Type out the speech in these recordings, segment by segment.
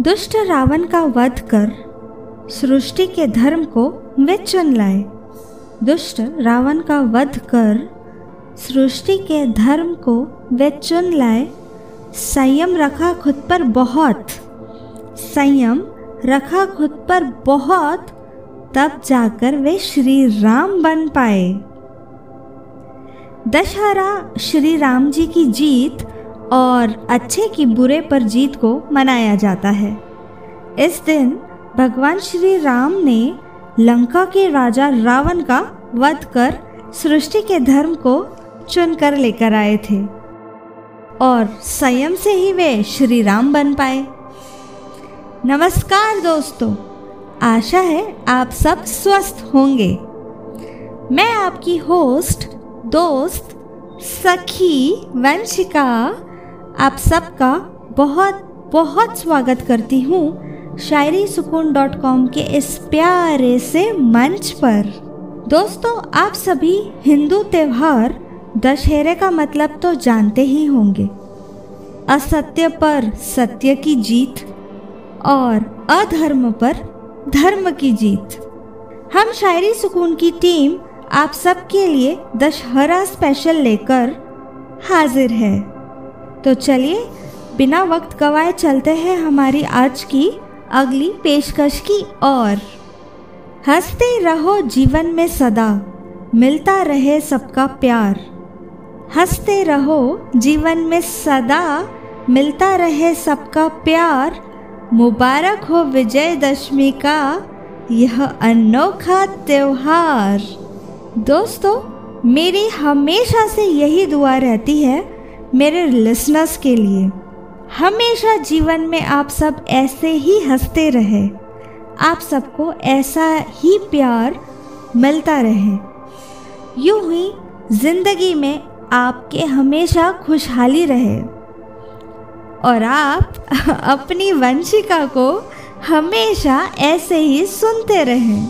दुष्ट रावण का वध कर सृष्टि के धर्म को वे चुन लाए। दुष्ट रावण का वध कर सृष्टि के धर्म को वे चुन लाए। संयम रखा खुद पर बहुत। संयम रखा खुद पर बहुत, तब जाकर वे श्री राम बन पाए। दशहरा श्री राम जी की जीत और अच्छे की बुरे पर जीत को मनाया जाता है। इस दिन भगवान श्री राम ने लंका के राजा रावण का वध कर सृष्टि के धर्म को चुनकर लेकर आए थे और संयम से ही वे श्री राम बन पाए। नमस्कार दोस्तों, आशा है आप सब स्वस्थ होंगे। मैं आपकी होस्ट, दोस्त, सखी, वंशिका आप सबका बहुत बहुत स्वागत करती हूँ शायरी सुकून डॉट कॉम के इस प्यारे से मंच पर। दोस्तों, आप सभी हिंदू त्यौहार दशहरे का मतलब तो जानते ही होंगे। असत्य पर सत्य की जीत और अधर्म पर धर्म की जीत। हम शायरी सुकून की टीम आप सबके लिए दशहरा स्पेशल लेकर हाजिर है। तो चलिए, बिना वक्त गवाए चलते हैं हमारी आज की अगली पेशकश की और हँसते रहो जीवन में सदा, मिलता रहे सबका प्यार। हँसते रहो जीवन में सदा, मिलता रहे सबका प्यार। मुबारक हो विजयदशमी का यह अनोखा त्योहार। दोस्तों, मेरी हमेशा से यही दुआ रहती है मेरे लिसनर्स के लिए, हमेशा जीवन में आप सब ऐसे ही हँसते रहे। आप सबको ऐसा ही प्यार मिलता रहे। यूँ ही ज़िंदगी में आपके हमेशा खुशहाली रहे। और आप अपनी वंशिका को हमेशा ऐसे ही सुनते रहें।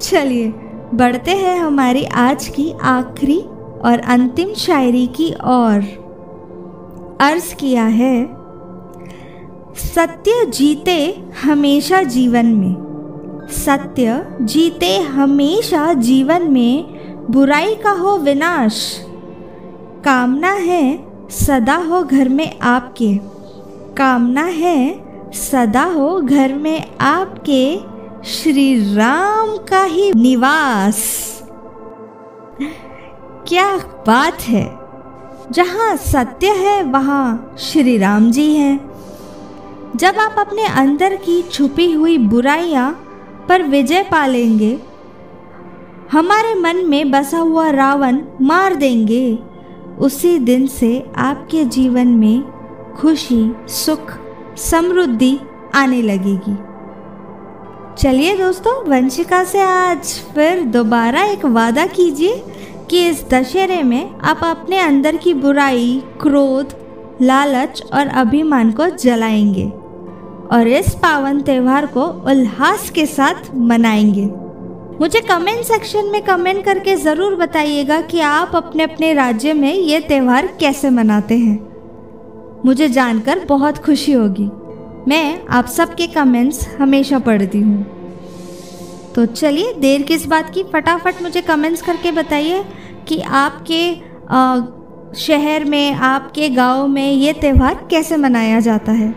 चलिए, बढ़ते हैं हमारी आज की आखिरी और अंतिम शायरी की ओर अर्ज़ किया है, सत्य जीते हमेशा जीवन में। सत्य जीते हमेशा जीवन में, बुराई का हो विनाश। कामना है, सदा हो घर में आपके। कामना है, सदा हो घर में आपके। श्री राम का ही निवास। क्या बात है? जहाँ सत्य है, वहाँ श्री राम जी हैं। जब आप अपने अंदर की छुपी हुई बुराइयाँ पर विजय पा लेंगे हमारे मन में बसा हुआ रावण मार देंगे। उसी दिन से आपके जीवन में खुशी, सुख, समृद्धि आने लगेगी। चलिए दोस्तों, वंशिका से आज फिर दोबारा एक वादा कीजिए कि इस दशहरे में आप अपने अंदर की बुराई, क्रोध, लालच और अभिमान को जलाएँगे और इस पावन त्यौहार को उल्लास के साथ मनाएँगे। मुझे कमेंट सेक्शन में कमेंट करके ज़रूर बताइएगा कि आप अपने अपने राज्य में ये त्यौहार कैसे मनाते हैं। मुझे जानकर बहुत खुशी होगी। मैं आप सबके कमेंट्स हमेशा पढ़ती हूँ। तो चलिए देर किस बात की? फटाफट मुझे कमेंट्स करके बताइए कि आपके आ, शहर में आपके गाँव में ये त्यौहार कैसे मनाया जाता है।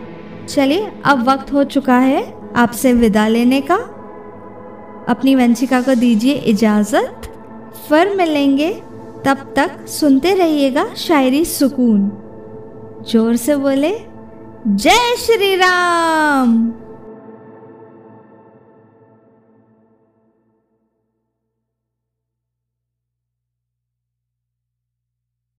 चलिए अब वक्त हो चुका है आपसे विदा लेने का। अपनी वंशिका को दीजिए इजाज़त। फिर मिलेंगे। तब तक सुनते रहिएगा शायरी सुकून। ज़ोर से बोले जय श्री राम!